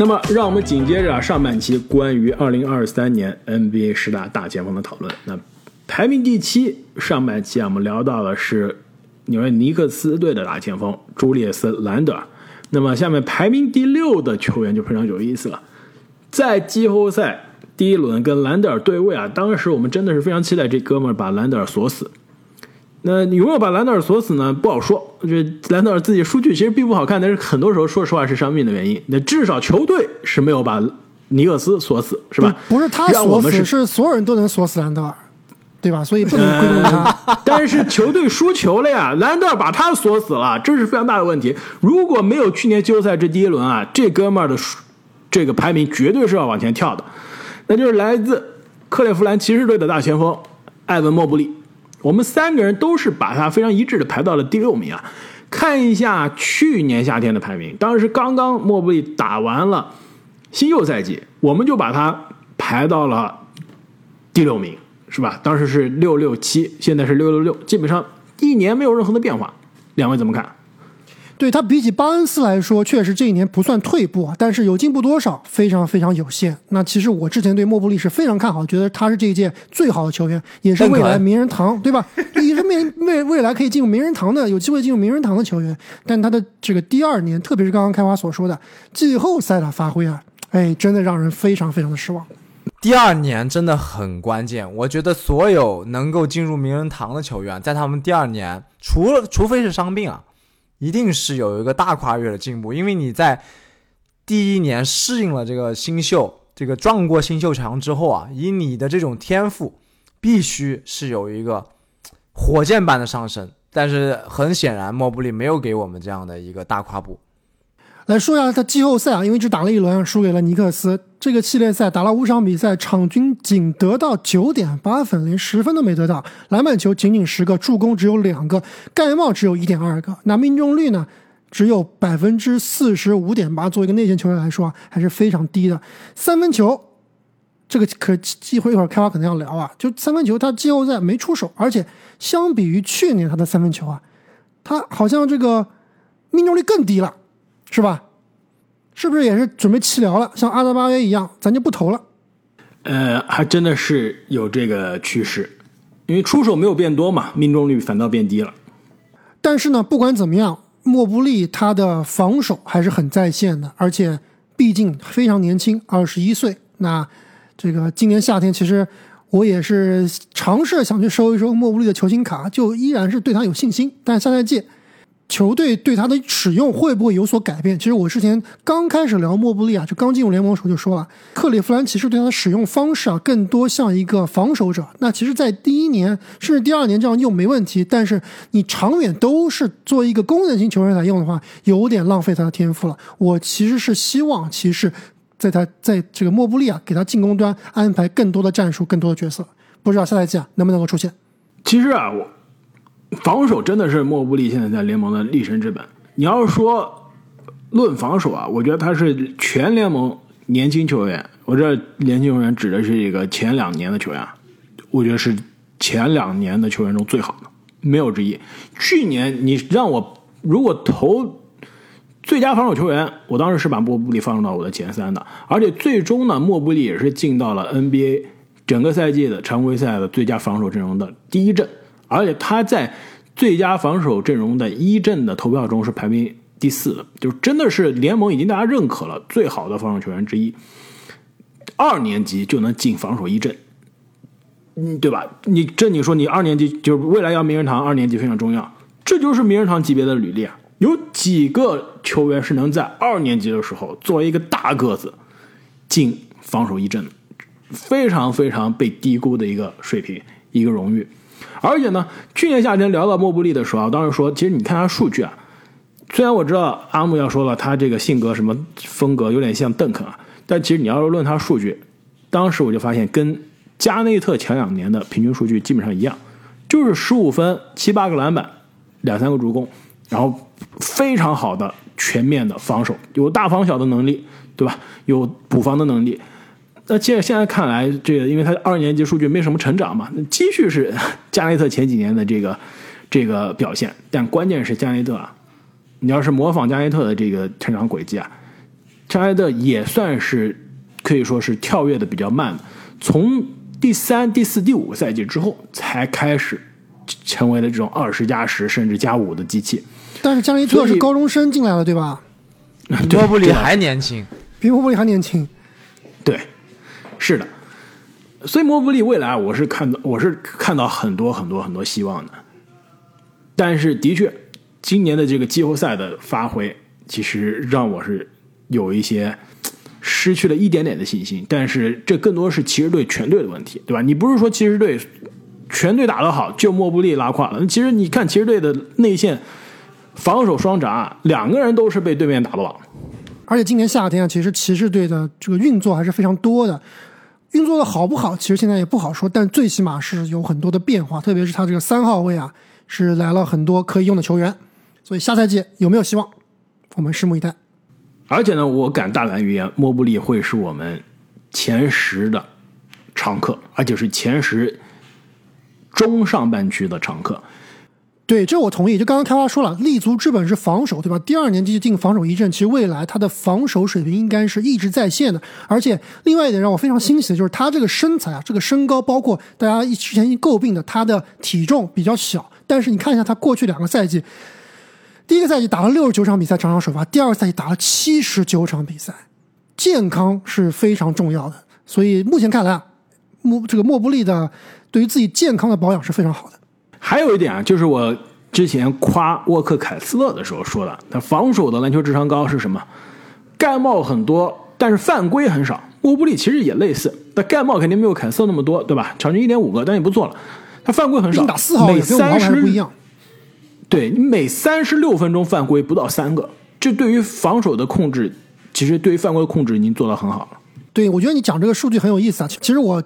那么，让我们紧接着啊上半期关于二零二三年 NBA 十大大前锋的讨论。那排名第七，上半期啊我们聊到的是纽约尼克斯队的大前锋朱利斯·兰德尔。那么下面排名第六的球员就非常有意思了，在季后赛第一轮跟兰德尔对位啊，当时我们真的是非常期待这哥们儿把兰德尔锁死。那你有没有把兰德尔锁死呢？不好说。这兰德尔自己数据其实并不好看，但是很多时候说实话是伤病的原因。那至少球队是没有把尼克斯锁死，是吧？不是他锁死，是所有人都能锁死兰德尔，对吧？所以不能归功于他。但是球队输球了呀，兰德尔把他锁死了，这是非常大的问题。如果没有去年季后赛这第一轮啊，这哥们儿的这个排名绝对是要往前跳的。那就是来自克利夫兰骑士队的大前锋艾文·莫布利。我们三个人都是把他非常一致的排到了第六名啊！看一下去年夏天的排名，当时刚刚莫布利打完了新秀赛季，我们就把他排到了第六名，是吧？当时是六六七，现在是六六六，基本上一年没有任何的变化。两位怎么看？对他比起巴恩斯来说，确实这一年不算退步啊，但是有进步多少，非常非常有限。那其实我之前对莫布利是非常看好，觉得他是这一届最好的球员，也是未来名人堂，对吧？也是 未未未来可以进入名人堂的，有机会进入名人堂的球员。但他的这个第二年，特别是刚刚开花所说的季后赛的发挥啊，哎，真的让人非常非常的失望。第二年真的很关键，我觉得所有能够进入名人堂的球员，在他们第二年，除了除非是伤病啊。一定是有一个大跨越的进步，因为你在第一年适应了这个新秀，这个撞过新秀墙之后啊，以你的这种天赋，必须是有一个火箭般的上升。但是很显然，莫布里没有给我们这样的一个大跨步。来说一下他季后赛啊，因为只打了一轮，输给了尼克斯。这个系列赛打了五场比赛，场均仅得到九点八分，连十分都没得到。篮板球仅仅十个，助攻只有两个，盖帽只有一点二个。那命中率呢，只有百分之四十五点八。作为一个内线球员来说啊，还是非常低的。三分球，这个可一会一会儿开发可能要聊啊。就三分球，他季后赛没出手，而且相比于去年他的三分球啊，他好像这个命中率更低了。是吧？是不是也是准备弃疗了？像阿德巴约一样，咱就不投了。呃，还真的是有这个趋势，因为出手没有变多嘛，命中率反倒变低了。但是呢，不管怎么样，莫布利他的防守还是很在线的，而且毕竟非常年轻，二十一岁。那这个今年夏天，其实我也是尝试想去收一收莫布利的球星卡，就依然是对他有信心。但下赛季。球队对他的使用会不会有所改变？其实我之前刚开始聊莫布利啊，就刚进入联盟的时候就说了，克利夫兰骑士对他的使用方式啊，更多像一个防守者。那其实，在第一年甚至第二年这样用没问题，但是你长远都是做一个功能性球员来用的话，有点浪费他的天赋了。我其实是希望骑士在他在这个莫布利啊，给他进攻端安排更多的战术、更多的角色。不知道下赛季啊能不能够出现？其实啊，我。防守真的是莫布利现在在联盟的立身之本。你要说论防守啊，我觉得他是全联盟年轻球员，我这年轻球员指的是一个前两年的球员，我觉得是前两年的球员中最好的，没有之一。去年你让我如果投最佳防守球员，我当时是把莫布利放入到我的前三的，而且最终呢，莫布利也是进到了 NBA 整个赛季的常规赛的最佳防守阵容的第一阵。而且他在最佳防守阵容的一阵的投票中是排名第四的，就真的是联盟已经大家认可了最好的防守球员之一。二年级就能进防守一阵，嗯，对吧？你这你说你二年级就是未来要名人堂，二年级非常重要，这就是名人堂级别的履历啊！有几个球员是能在二年级的时候作为一个大个子进防守一阵，非常非常被低估的一个水平，一个荣誉。而且呢，去年夏天聊到莫布利的时候，当时说，其实你看他数据啊，虽然我知道阿木要说了他这个性格什么风格有点像邓肯啊，但其实你要是论他数据，当时我就发现跟加内特前两年的平均数据基本上一样，就是十五分、七八个篮板、两三个助攻，然后非常好的全面的防守，有大防小的能力，对吧？有补防的能力。那现现在看来，这个因为他二年级数据没什么成长嘛，继续是 加内特前几年的这个这个表现。但关键是加内特啊，你要是模仿加内特的这个成长轨迹啊，加内特也算是可以说是跳跃的比较慢的，从第三、第四、第五个赛季之后才开始成为了这种二十加十甚至加五的机器。但是加内特是高中生进来了，对吧？比莫布里还年轻，比波布里还年轻。对，是的。所以莫布利未来我是看到我是看到很多很多很多希望的，但是的确，今年的这个季后赛的发挥，其实让我是有一些失去了一点点的信心。但是这更多是骑士队全队的问题，对吧？你不是说骑士队全队打得好就莫布利拉胯了？其实你看骑士队的内线防守双闸，两个人都是被对面打的网。而且今年夏天啊，其实骑士队的这个运作还是非常多的。运作的好不好，其实现在也不好说，但最起码是有很多的变化，特别是他这个三号位啊，是来了很多可以用的球员，所以下赛季有没有希望，我们拭目以待。而且呢，我敢大胆预言，莫布利会是我们前十的常客，而且是前十中上半区的常客。对，这我同意。就刚刚开花说了，立足之本是防守，对吧？第二年就进防守一阵，其实未来他的防守水平应该是一直在线的。而且另外一点让我非常欣喜的就是他这个身材啊，这个身高，包括大家一之前诟病的他的体重比较小，但是你看一下他过去两个赛季，第一个赛季打了六十九场比赛，场场首发；第二个赛季打了七十九场比赛，健康是非常重要的。所以目前看来，莫这个莫布利的对于自己健康的保养是非常好的。还有一点啊，就是我之前夸沃克凯斯勒的时候说的，他防守的篮球智商高是什么？盖帽很多，但是犯规很少。沃布利其实也类似，但盖帽肯定没有凯斯勒那么多，对吧？场均一点五个，但也不错了。他犯规很少，打四号每三十不一样。对你每三十六分钟犯规不到三个，这对于防守的控制，其实对于犯规的控制已经做到很好了。对，我觉得你讲这个数据很有意思啊。其实我。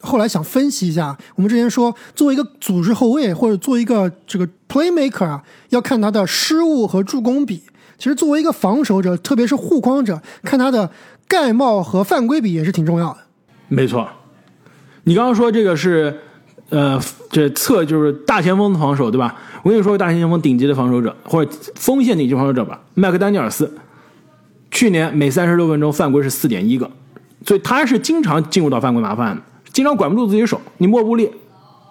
后来想分析一下，我们之前说，作为一个组织后卫或者做一个这个 playmaker 啊，要看他的失误和助攻比。其实作为一个防守者，特别是护框者，看他的盖帽和犯规比也是挺重要的。没错，你刚刚说这个是，呃，这侧就是大前锋的防守，对吧？我跟你说，大前锋顶级的防守者或者锋线顶级防守者吧，麦克丹尼尔斯，去年每三十六分钟犯规是四点一个，所以他是经常进入到犯规麻烦的。经常管不住自己手，你莫布利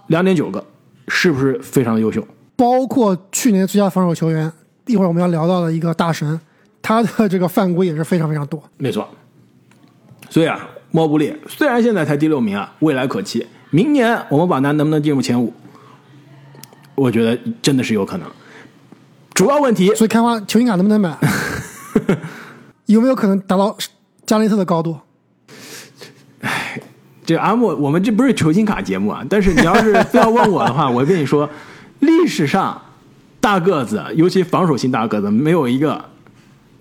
两点九个，是不是非常的优秀？包括去年最佳防守球员，一会儿我们要聊到的一个大神，他的这个犯规也是非常非常多。没错，所以啊，莫布利虽然现在才第六名啊，未来可期。明年我们榜单能不能进入前五？我觉得真的是有可能。主要问题，所以开花球星卡能不能买？有没有可能达到加内特的高度？这阿莫，我们这不是球星卡节目啊！但是你要是非要问我的话，我跟你说，历史上大个子，尤其防守型大个子，没有一个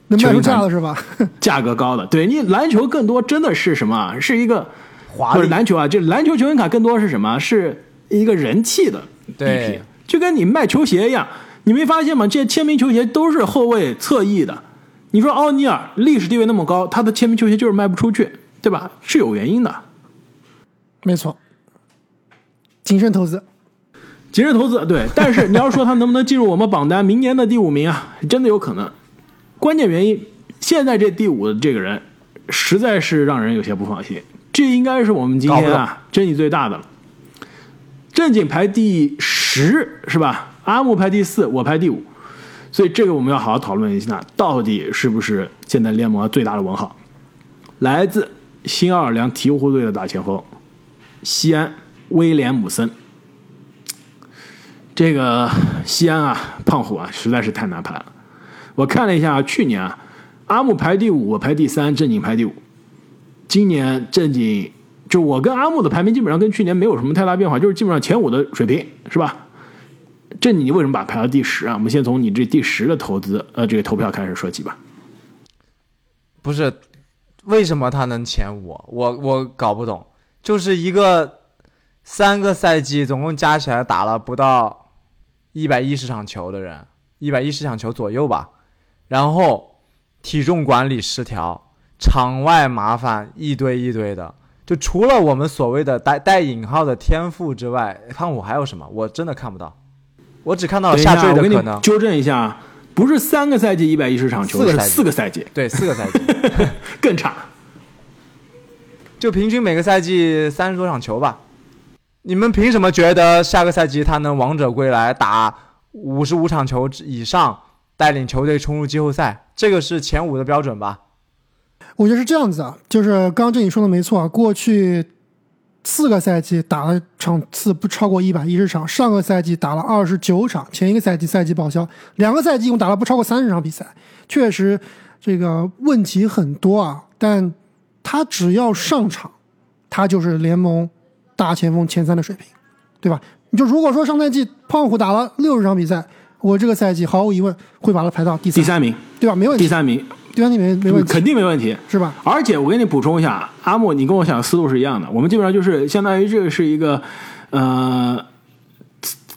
能卖出价的是吧？价格高的，对你篮球更多真的是什么？是一个华丽篮球啊！就篮球球星卡更多是什么？是一个人气的对，就跟你卖球鞋一样，你没发现吗？这些签名球鞋都是后卫侧翼的。你说奥尼尔历史地位那么高，他的签名球鞋就是卖不出去，对吧？是有原因的。没错，谨慎投资，谨慎投资对。但是你要说他能不能进入我们榜单明年的第五名啊？真的有可能。关键原因，现在这第五的这个人，实在是让人有些不放心。这应该是我们今天啊争议最大的了。正经排第十是吧？阿木排第四，我排第五。所以这个我们要好好讨论一下，到底是不是现在联盟最大的文豪？来自新奥尔良鹈鹕队的大前锋。西安威廉姆森，这个西安啊，胖虎啊，实在是太难排了。我看了一下，去年啊，阿木排第五，我排第三，正经排第五。今年正经就我跟阿木的排名基本上跟去年没有什么太大变化，就是基本上前五的水平，是吧？正经，你为什么把排到第十啊？我们先从你这第十的投资呃这个投票开始说起吧。不是，为什么他能前五？我我搞不懂。就是一个三个赛季总共加起来打了不到一百一十场球的人，一百一十场球左右吧。然后体重管理失调，场外麻烦一堆一堆的。就除了我们所谓的带带引号的天赋之外，看我还有什么？我真的看不到，我只看到了下坠的可能。纠正一下，不是三个赛季一百一十场球，是四个赛季四个赛季，对，四个赛季，更差。就平均每个赛季三十多场球吧。你们凭什么觉得下个赛季他能王者归来，打五十五场球以上，带领球队冲入季后赛？这个是前五的标准吧？我觉得是这样子啊，就是刚刚这你说的没错啊，过去四个赛季打了场次不超过一百一十场，上个赛季打了二十九场，前一个赛季赛季报销，两个赛季一共打了不超过三十场比赛，确实这个问题很多啊。但他只要上场，他就是联盟大前锋前三的水平，对吧？你就如果说上赛季胖虎打了六十场比赛，我这个赛季毫无疑问会把他排到第三，第三名，对吧？没问题，第三名，第三名没没问题，肯定没问题。是吧？而且我给你补充一下，阿莫，你跟我想的思路是一样的。我们基本上就是相当于这个是一个呃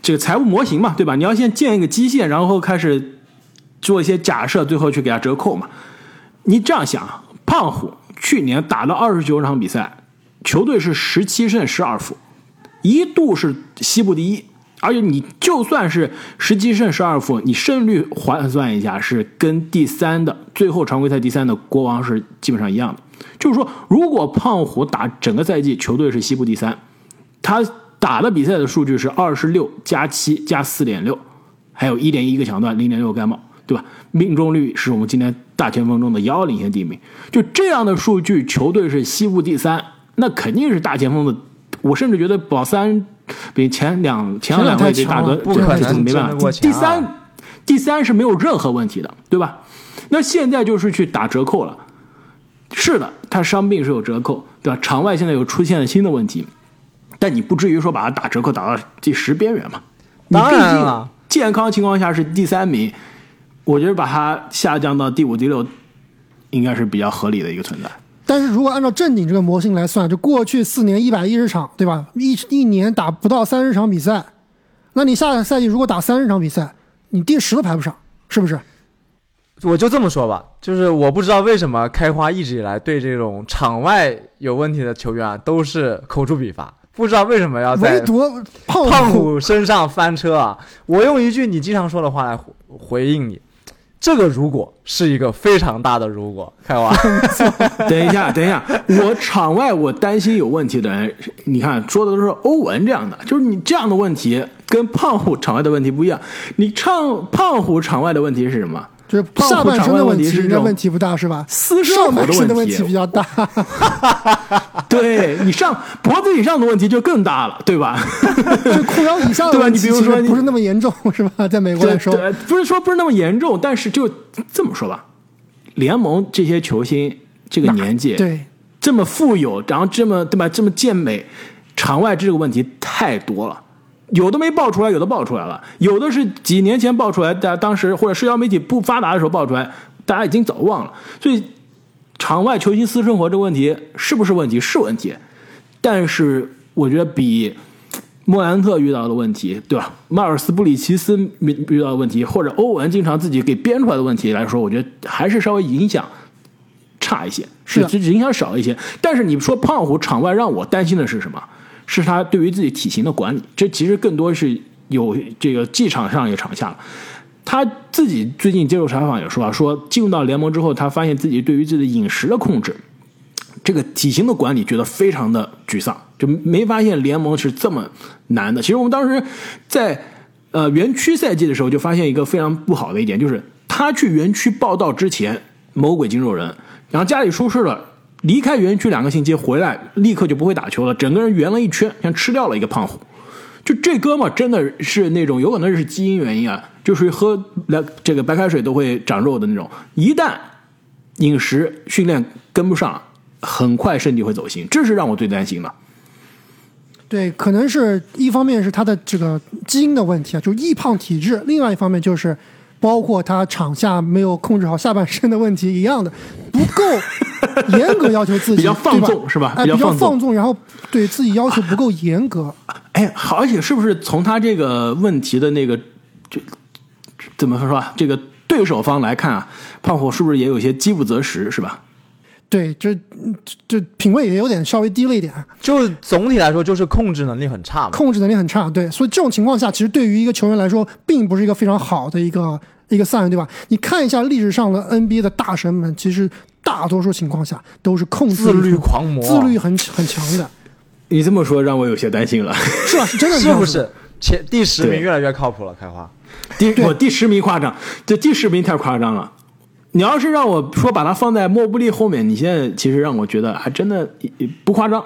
这个财务模型嘛，对吧？你要先建一个基线，然后开始做一些假设，最后去给他折扣嘛。你这样想，胖虎去年打了二十九场比赛，球队是十七胜十二负，一度是西部第一。而且你就算是十七胜十二负，你胜率换算一下，是跟第三的最后常规赛第三的国王是基本上一样的。就是说，如果胖虎打整个赛季，球队是西部第三，他打的比赛的数据是二十六加七加四点六，还有一点一个抢断，零点六个盖帽，对吧？命中率是我们今天大前锋中的遥遥领先第一名。就这样的数据，球队是西部第三，那肯定是大前锋的。我甚至觉得保三比前两前两位这大哥不可能没办法。第三，第三是没有任何问题的，对吧？那现在就是去打折扣了。是的，他伤病是有折扣，对吧？场外现在又出现了新的问题，但你不至于说把他打折扣打到第十边缘嘛？你当毕竟然了健康情况下是第三名，我觉得把它下降到第五、第六，应该是比较合理的一个存在。但是如果按照正经这个模型来算，就过去四年一百一十场，对吧？一一年打不到三十场比赛，那你下个赛季如果打三十场比赛，你第十都排不上，是不是？我就这么说吧，就是我不知道为什么开花一直以来对这种场外有问题的球员啊都是口诛笔伐，不知道为什么要在唯独胖虎身上翻车啊！我用一句你经常说的话来回回应你，这个如果是一个非常大的如果，开花。等一下，等一下，我场外我担心有问题的人，你看说的都是欧文这样的，就是你这样的问题跟胖虎场外的问题不一样。你唱胖虎场外的问题是什么？就是下半身的问题是应该问题不大是吧？私生活上半身的问题比较大，对你上脖子以上的问题就更大了，对吧？就裤腰以上的对吧你比如说不是那么严重是吧？在美国来说，对，不是说不是那么严重，但是就这么说吧，联盟这些球星这个年纪，对这么富有，然后这么对吧，这么健美，场外这个问题太多了，有的没爆出来，有的爆出来了，有的是几年前爆出来，大家当时或者社交媒体不发达的时候爆出来，大家已经早忘了，所以场外球星私生活这个问题是不是问题？是问题，但是我觉得比莫兰特遇到的问题，对吧？迈尔斯布里奇斯遇遇到的问题，或者欧文经常自己给编出来的问题来说，我觉得还是稍微影响差一些，是影响少一些。但是你说胖虎场外让我担心的是什么？是他对于自己体型的管理，这其实更多是有这个技场上也场下。他自己最近接受采访也说啊，说进入到联盟之后，他发现自己对于自己的饮食的控制，这个体型的管理觉得非常的沮丧，就没发现联盟是这么难的。其实我们当时在呃园区赛季的时候就发现一个非常不好的一点，就是他去园区报道之前，魔鬼筋肉人，然后家里出事了。离开园区两个星期回来，立刻就不会打球了，整个人圆了一圈，像吃掉了一个胖虎。就这哥们真的是那种有可能是基因原因啊，就是喝来这个白开水都会长肉的那种。一旦饮食训练跟不上，很快身体会走形，这是让我最担心的。对，可能是一方面是他的这个基因的问题啊，就易胖体质；另外一方面就是包括他场下没有控制好下半身的问题一样的，不够 严格要求自己，比较放对纵是吧哎，比较放纵，然后对自己要求不够严格。哎，好，而且是不是从他这个问题的那个就怎么说啊？这个对手方来看啊，胖虎是不是也有些饥不择食，是吧？对，这这这品味也有点稍微低了一点，就总体来说就是控制能力很差嘛。控制能力很差。对，所以这种情况下，其实对于一个球员来说，并不是一个非常好的一个一个 sign，对吧？你看一下历史上的 NBA 的大神们，其实大多数情况下都是控制自律狂魔自律很很强的，你这么说让我有些担心了。是吧？是真的是不是？前第十名越来越靠谱了，开花。第我第十名夸张，这第十名太夸张了。你要是让我说把它放在莫布利后面，你现在其实让我觉得还真的不夸张。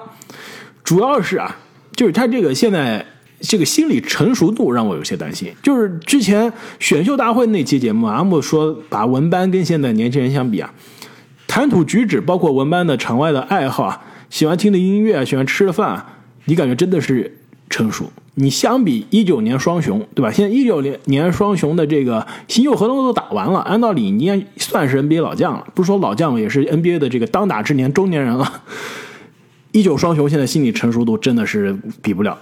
主要是啊，就是他这个现在这个心理成熟度让我有些担心。就是之前选秀大会那期节目，阿木说把文班跟现在年轻人相比啊，谈吐举止，包括文班的场外的爱好啊，喜欢听的音乐，喜欢吃的饭，你感觉真的是成熟。你相比一九年双雄，对吧？现在一九年年双雄的这个新秀合同都打完了，按道理你也算是 NBA 老将了，不是说老将，也是 NBA 的这个当打之年中年人了。一九双雄现在心理成熟度真的是比不了。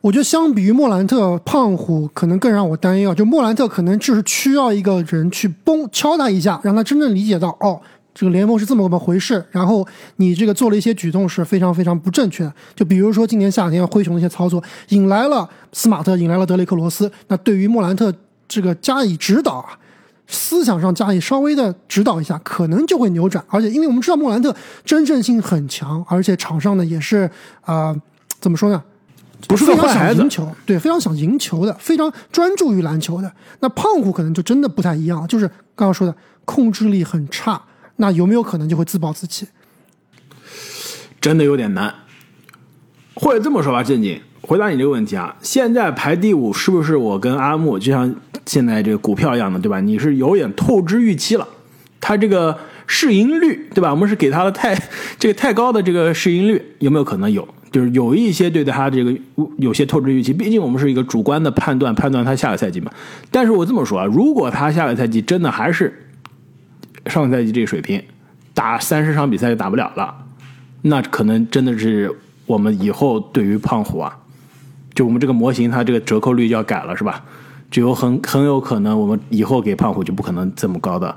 我觉得相比于莫兰特、胖虎，可能更让我担忧。就莫兰特可能就是需要一个人去崩敲他一下，让他真正理解到，哦，这个联盟是这么个回事。然后你这个做了一些举动是非常非常不正确的。就比如说今年夏天灰熊的一些操作，引来了斯马特，引来了德雷克罗斯。那对于莫兰特这个加以指导啊，思想上加以稍微的指导一下，可能就会扭转。而且因为我们知道莫兰特真正性很强，而且场上呢也是啊、呃怎么说呢？不是非常想赢球，对，非常想赢球的，非常专注于篮球的。那胖虎可能就真的不太一样，就是刚刚说的控制力很差。那有没有可能就会自暴自弃？真的有点难。或者这么说吧，正经回答你这个问题啊，现在排第五是不是我跟阿木就像现在这个股票一样的，对吧？你是有点透支预期了，它这个市盈率，对吧？我们是给它的太 这个太高的这个市盈率，有没有可能有？就是有一些对待它这个有些透支预期，毕竟我们是一个主观的判断，判断它下个赛季嘛。但是我这么说啊，如果他下个赛季真的还是上个赛季这个水平，打三十场比赛就打不了了，那可能真的是我们以后对于胖虎啊，就我们这个模型它这个折扣率就要改了，是吧？就有很很有可能我们以后给胖虎就不可能这么高的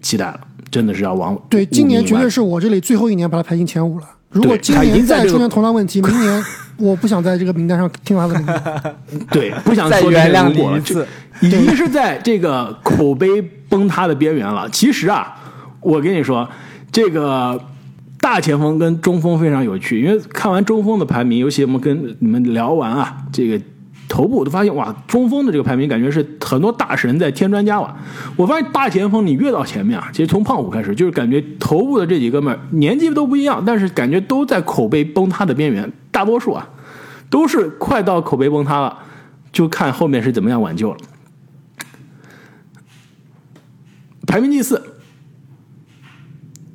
期待了，真的是要往对，今年绝对是是我这里最后一年把他排进前五了。如果今年再出现同样问题，明年我不想在这个名单上听他的名字。对，不想再原谅你一次已经是在这个口碑崩塌的边缘了。其实啊，我跟你说，这个大前锋跟中锋非常有趣，因为看完中锋的排名，尤其我们跟你们聊完啊，这个头部我都发现哇，中锋的这个排名感觉是很多大神在添砖加瓦。我发现大前锋你越到前面啊，其实从胖虎开始，就是感觉头部的这几哥们年纪都不一样，但是感觉都在口碑崩塌的边缘，大多数啊都是快到口碑崩塌了，就看后面是怎么样挽救了。排名第四，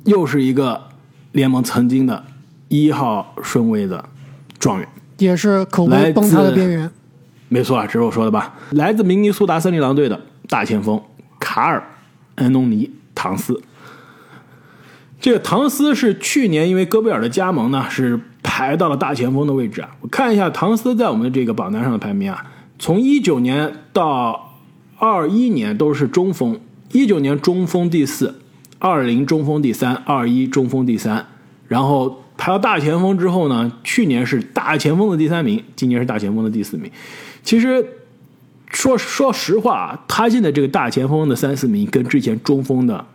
又是一个联盟曾经的一号顺位的状元。也是口碑崩塌的边缘。没错啊，这是我说的吧？来自明尼苏达森林狼队的大前锋卡尔·安东尼·唐斯。这个唐斯是去年因为戈贝尔的加盟呢，是排到了大前锋的位置啊。我看一下唐斯在我们的这个榜单上的排名啊，从一九年到二一年都是中锋，一九年中锋第四，二零中锋第三，二一中锋第三，然后排到大前锋之后呢，去年是大前锋的第三名，今年是大前锋的第四名。其实说说实话，他现在这个大前锋的三四名跟之前中锋的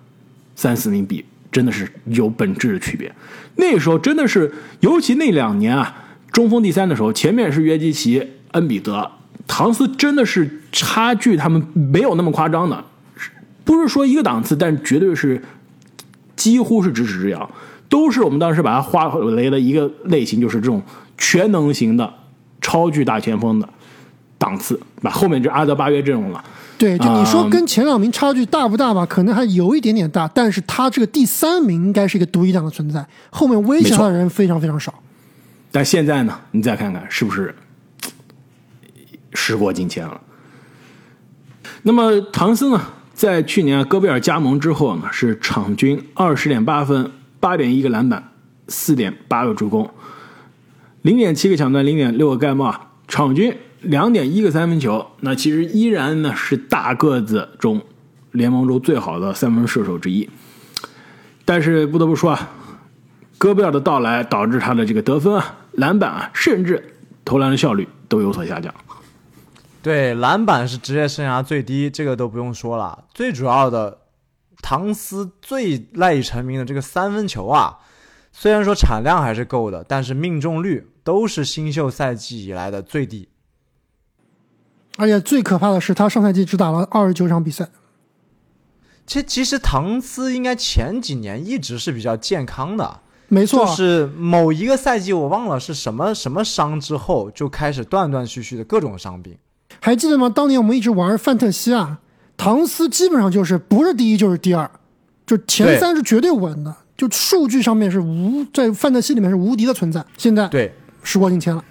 三四名比，真的是有本质的区别。那时候真的是，尤其那两年啊，中锋第三的时候，前面是约基奇、恩比德、唐斯，真的是差距他们没有那么夸张的，不是说一个档次，但绝对是几乎是咫尺之遥，都是我们当时把它划为了一个类型，就是这种全能型的超巨大前锋的档次，把后面就阿德巴约阵容了。对，就你说嗯跟前两名差距大不大吧？可能还有一点点大，但是他这个第三名应该是一个独一档的存在，后面威胁他的人非常非常少。但现在呢，你再看看是不是时过境迁了？那么唐斯呢，在去年戈贝尔加盟之后呢，是场均二十点八分、八点一个篮板、四点八个助攻、零点七个抢断、零点六个盖帽啊，场均两点一个三分球。那其实依然呢是大个子中联盟中最好的三分射手之一。但是不得不说啊，戈贝尔的到来导致他的这个得分啊、篮板啊，甚至投篮的效率都有所下降。对，篮板是职业生涯最低，这个都不用说了。最主要的，唐斯最赖以成名的这个三分球啊，虽然说产量还是够的，但是命中率都是新秀赛季以来的最低。而且最可怕的是，他上赛季只打了二十九场比赛。其实，其实唐斯应该前几年一直是比较健康的，没错，就是某一个赛季我忘了是什么什么伤之后，就开始断断续续的各种伤病。还记得吗？当年我们一直玩范特西啊，唐斯基本上就是不是第一就是第二，就前三是绝对稳的，就数据上面是无在范特西里面是无敌的存在。现在对，时过境迁了。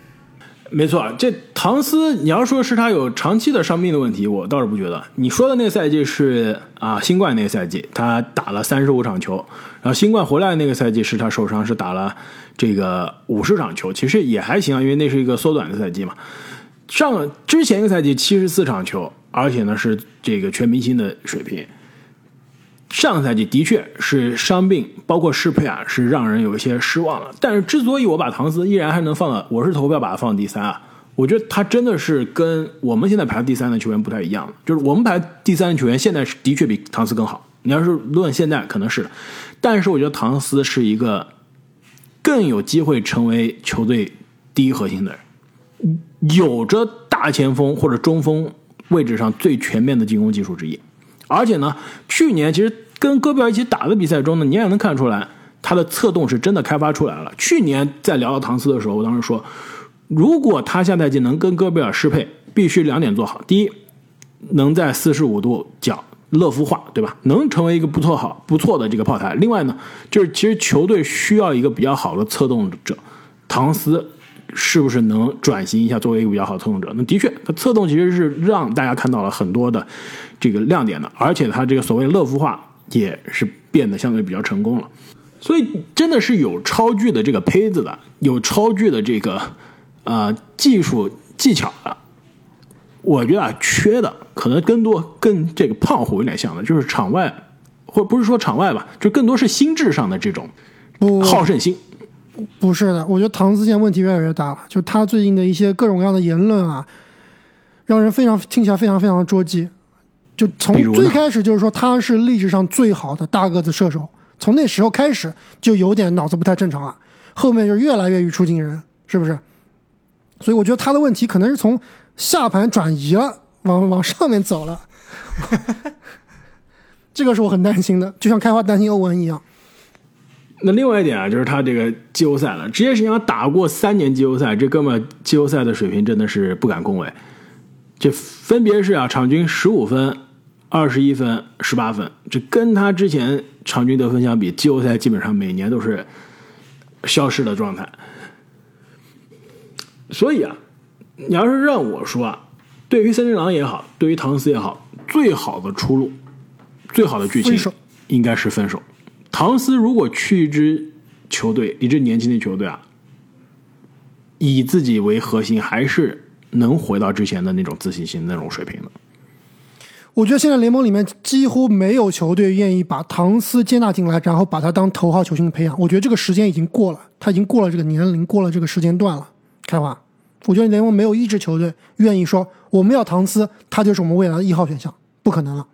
没错，这唐斯，你要说是他有长期的伤病的问题，我倒是不觉得。你说的那个赛季是啊，新冠那个赛季，他打了三十五场球，然后新冠回来的那个赛季是他受伤，是打了这个五十场球，其实也还行啊，因为那是一个缩短的赛季嘛。上之前一个赛季七十四场球，而且呢是这个全明星的水平。上个赛季的确是伤病，包括适配啊，是让人有一些失望了。但是之所以我把唐斯依然还能放到，我是投票把他放第三啊，我觉得他真的是跟我们现在排第三的球员不太一样。就是我们排第三的球员现在是的确比唐斯更好。你要是论现在可能是，但是我觉得唐斯是一个更有机会成为球队第一核心的人，有着大前锋或者中锋位置上最全面的进攻技术之一。而且呢，去年其实。跟戈贝尔一起打的比赛中呢，你也能看出来他的策动是真的开发出来了。去年在聊到唐斯的时候，我当时说，如果他下赛季能跟戈贝尔适配，必须两点做好：第一，能在四十五度角乐福化，对吧？能成为一个不错好不错的这个炮台。另外呢，就是其实球队需要一个比较好的策动者，唐斯是不是能转型一下，作为一个比较好的策动者？那的确，他策动其实是让大家看到了很多的这个亮点的，而且他这个所谓乐福化。也是变得相对比较成功了，所以真的是有超巨的这个胚子的，有超巨的这个呃技术技巧的。我觉得啊，缺的可能更多跟这个胖虎有点像的，就是场外或不是说场外吧，就更多是心智上的这种好胜心。不是的，我觉得唐斯现在问题越来越大了，就他最近的一些各种各样的言论啊，让人非常听起来非常非常的捉急。就从最开始就是说他是历史上最好的大个子射手，从那时候开始就有点脑子不太正常了，后面就越来越语出惊人，是不是？所以我觉得他的问题可能是从下盘转移了，往往上面走了，这个是我很担心的，就像开花担心欧文一样。那另外一点啊，就是他这个季后赛了，职业生涯打过三年季后赛，这哥们季后赛的水平真的是不敢恭维。这分别是啊，场均十五分、二十一分、十八分，这跟他之前场均得分相比，季后赛基本上每年都是消失的状态。所以啊，你要是让我说啊，对于森林狼也好，对于唐斯也好，最好的出路、最好的剧情应该是分手。唐斯如果去一支球队，一支年轻的球队啊，以自己为核心，还是。能回到之前的那种自信心、那种水平的。我觉得现在联盟里面几乎没有球队愿意把唐斯接纳进来，然后把他当头号球星培养。我觉得这个时间已经过了，他已经过了这个年龄，过了这个时间段了。开花，我觉得联盟没有一支球队愿意说我们要唐斯，他就是我们未来的一号选项，不可能了。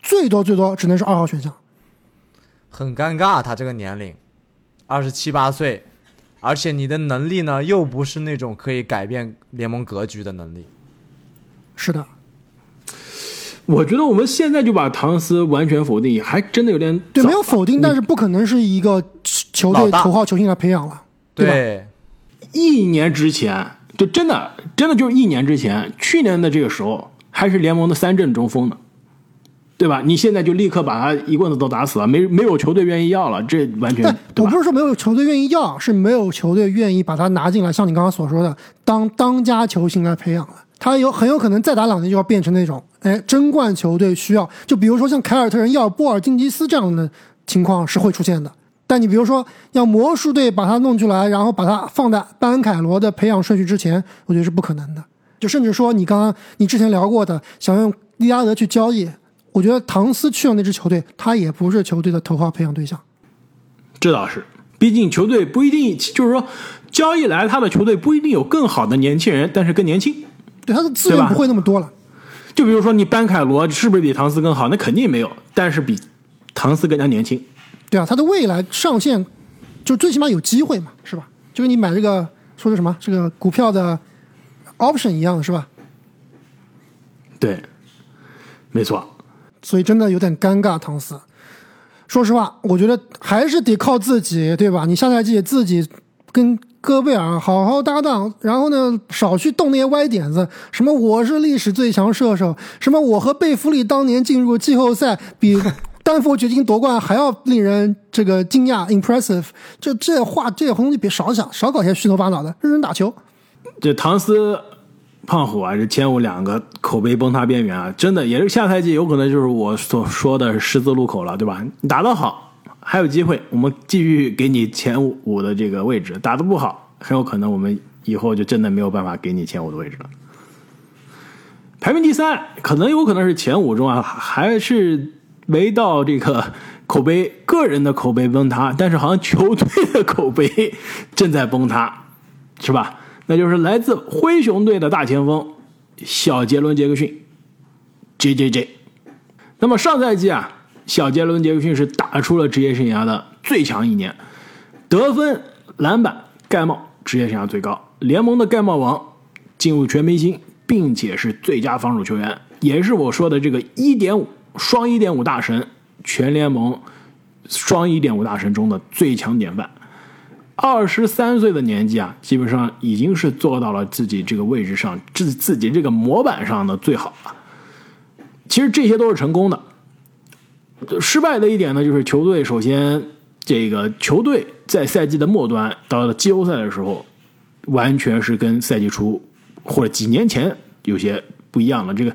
最多最多只能是二号选项。很尴尬，他这个年龄，二十七八岁。而且你的能力呢，又不是那种可以改变联盟格局的能力。是的，我觉得我们现在就把唐斯完全否定，还真的有点对，没有否定，但是不可能是一个球队头号球星来培养了，对吧？一年之前，就真的真的就是一年之前，去年的这个时候还是联盟的三阵中锋呢。对吧？你现在就立刻把他一棍子都打死了，没没有球队愿意要了，这完全。我不是说没有球队愿意要，是没有球队愿意把他拿进来，像你刚刚所说的，当当家球星来培养了。他有很有可能再打两年就要变成那种，哎，争冠球队需要，就比如说像凯尔特人要波尔津吉斯这样的情况是会出现的。但你比如说要魔术队把他弄出来，然后把他放在班凯罗的培养顺序之前，我觉得是不可能的。就甚至说你刚刚你之前聊过的，想用利拉德去交易。我觉得唐斯去了那支球队，他也不是球队的头号培养对象。这倒是毕竟球队不一定，就是说交易来他的球队不一定有更好的年轻人，但是更年轻。对他的资源不会那么多了。就比如说你班凯罗是不是比唐斯更好？那肯定没有，但是比唐斯更加年轻。对啊，他的未来上限就最起码有机会嘛，是吧？就跟你买这个说的什么这个股票的 option 一样的是吧？对，没错。所以真的有点尴尬，唐斯。说实话，我觉得还是得靠自己，对吧？你下赛季自己跟戈贝尔好好搭档，然后呢，少去动那些歪点子，什么我是历史最强射手，什么我和贝弗利当年进入季后赛比丹佛掘金夺冠还要令人这个惊讶 impressive，这这话这些东西别少想，少搞些虚头巴脑的，认真打球。这唐斯、胖虎啊，这前五两个口碑崩塌边缘啊，真的也是下赛季有可能就是我所说的十字路口了，对吧？打得好还有机会，我们继续给你前五的这个位置；打得不好，很有可能我们以后就真的没有办法给你前五的位置了。排名第三，可能有可能是前五中啊，还是没到这个口碑个人的口碑崩塌，但是好像球队的口碑正在崩塌，是吧？那就是来自灰熊队的大前锋小杰伦·杰克逊 （J J J）。那么上赛季啊，小杰伦·杰克逊是打出了职业生涯的最强一年，得分、篮板、盖帽职业生涯最高，联盟的盖帽王，进入全明星，并且是最佳防守球员，也是我说的这个一点五双一点五大神，全联盟双一点五大神中的最强典范。二十三岁的年纪啊，基本上已经是做到了自己这个位置上自自己这个模板上的最好了。其实这些都是成功的，失败的一点呢，就是球队首先这个球队在赛季的末端到了季后赛的时候，完全是跟赛季初或者几年前有些不一样了。这个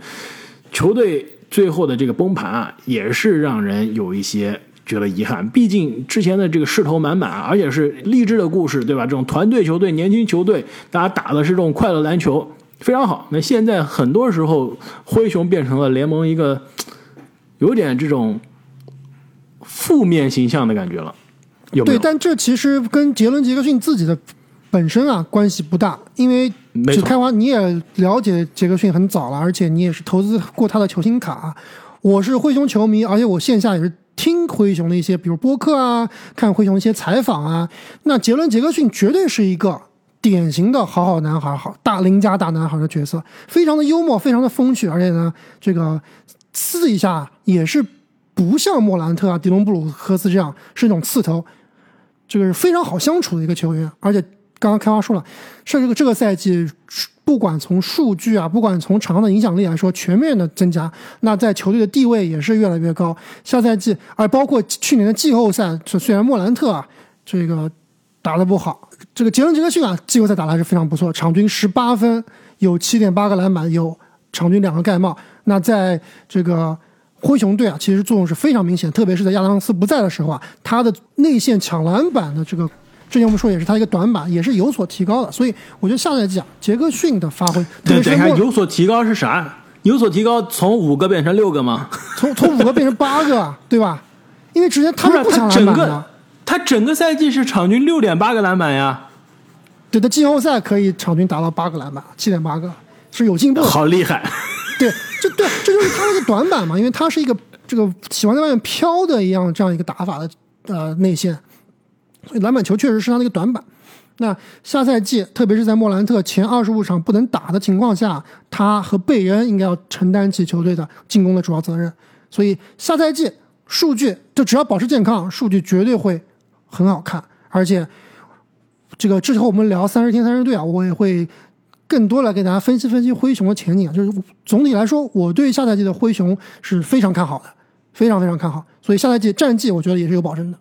球队最后的这个崩盘啊，也是让人有一些觉得遗憾。毕竟之前的这个势头满满，而且是励志的故事，对吧？这种团队球队、年轻球队，大家打的是这种快乐篮球，非常好。那现在很多时候，灰熊变成了联盟一个有点这种负面形象的感觉了，对，但这其实跟杰伦·杰克逊自己的本身啊关系不大，因为没错只开花你也了解杰克逊很早了，而且你也是投资过他的球星卡。我是灰熊球迷，而且我线下也是听灰熊的一些，比如播客啊，看灰熊一些采访啊。那杰伦·杰克逊绝对是一个典型的好好男孩，好大邻家大男孩的角色，非常的幽默，非常的风趣，而且呢，这个私底下也是不像莫兰特啊、迪隆布鲁克斯这样是那种刺头，这个是非常好相处的一个球员，而且刚刚开花说了，是这个这个赛季，不管从数据啊，不管从场上的影响力来说，全面的增加。那在球队的地位也是越来越高。下赛季，而包括去年的季后赛，虽然莫兰特啊这个打得不好，这个杰伦杰克逊啊季后赛打得还是非常不错，场均十八分，有七点八个篮板，有场均两个盖帽。那在这个灰熊队啊，其实作用是非常明显，特别是在亚当斯不在的时候啊，他的内线抢篮板的这个，之前我们说也是他一个短板，也是有所提高的。所以我觉得下赛季啊，杰克逊的发挥，等等一下，有所提高是啥？有所提高，从五个变成六个吗？从从五个变成八个啊，对吧？因为之前他不是是不想整个篮板的，他整个赛季是场均六点八个篮板呀，对他，季后赛可以场均达到八个篮板，七点八个是有进步的。好厉害！对，这对这就是他那个短板嘛，因为他是一个这个喜欢在外面飘的一样这样一个打法的呃内线，所以篮板球确实是他的一个短板。那下赛季，特别是在莫兰特前二十五场不能打的情况下，他和贝恩应该要承担起球队的进攻的主要责任。所以下赛季数据就只要保持健康，数据绝对会很好看。而且这个之后我们聊三十天三十队啊，我也会更多来给大家分析分析灰熊的前景。就是总体来说，我对下赛季的灰熊是非常看好的，非常非常看好。所以下赛季战绩我觉得也是有保证的。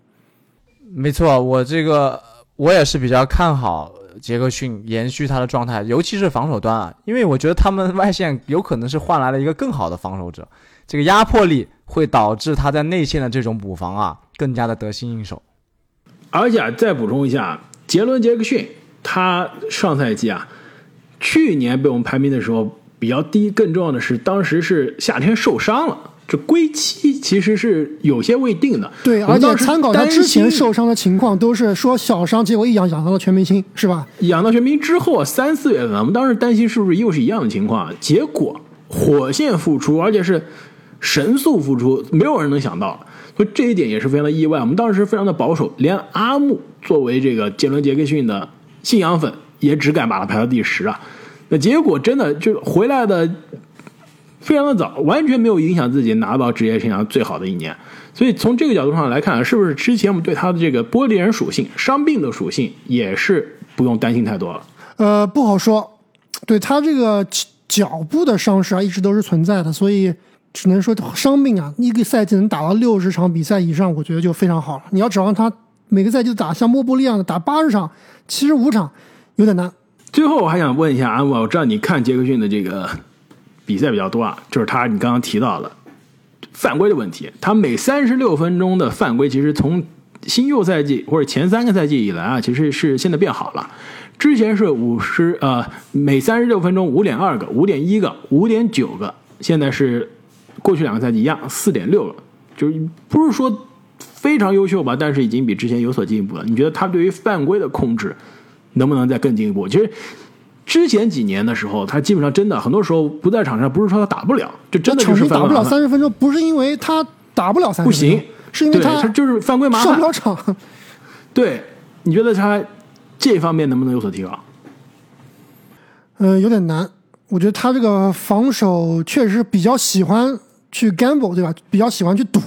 没错，我这个我也是比较看好杰克逊延续他的状态，尤其是防守端啊，因为我觉得他们外线有可能是换来了一个更好的防守者，这个压迫力会导致他在内线的这种补防啊更加的得心应手。而且，再补充一下，杰伦·杰克逊他上赛季啊，去年被我们排名的时候比较低，更重要的是当时是夏天受伤了，这归期其实是有些未定的。对，而且参考他之前受伤的情况，都是说小伤，结果一养养到了全明星，是吧？养到全明星之后，三四月份，我们当时担心是不是又是一样的情况，结果火线复出，而且是神速复出，没有人能想到，所以这一点也是非常的意外。我们当时非常的保守，连阿木作为这个杰伦杰克逊的信仰粉，也只敢把他排到第十啊。那结果真的就回来的非常的早，完全没有影响自己拿到职业生涯最好的一年。所以从这个角度上来看，是不是之前我们对他的这个玻璃人属性、伤病的属性也是不用担心太多了？呃，不好说。对他这个脚脚部的伤势啊，一直都是存在的，所以只能说伤病啊，一个赛季能打到六十场比赛以上，我觉得就非常好了。你要指望他每个赛季打像莫布利一样的打八十场、七十五场，有点难。最后我还想问一下安沃，我知道你看杰克逊的这个比赛比较多啊，就是他你刚刚提到的犯规的问题，他每三十六分钟的犯规，其实从新旧赛季或者前三个赛季以来啊，其实是现在变好了。之前是五十呃每三十六分钟五点二个、五点一个、五点九个，现在是过去两个赛季一样四点六个，就是不是说非常优秀吧，但是已经比之前有所进步了。你觉得他对于犯规的控制能不能再更进一步？其实之前几年的时候，他基本上真的很多时候不在场上，不是说他打不了，就真的就是场均打不了三十分钟，不是因为他打不了三十，不行，是因为他他就是犯规麻烦上不。了场。对，你觉得他这方面能不能有所提高？嗯，有点难。我觉得他这个防守确实比较喜欢去 gamble，对吧？比较喜欢去赌，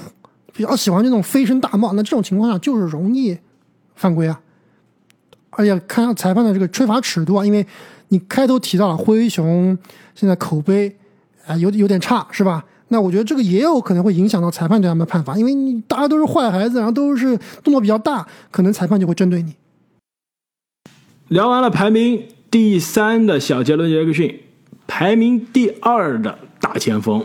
比较喜欢这种飞身大帽。那这种情况下就是容易犯规啊。而且看裁判的这个吹罚尺度啊，因为你开头提到了灰熊现在口碑啊、有有点差，是吧？那我觉得这个也有可能会影响到裁判对他们的判罚，因为你大家都是坏孩子，然后都是动作比较大，可能裁判就会针对你。聊完了排名第三的小杰伦·杰克逊，排名第二的大前锋，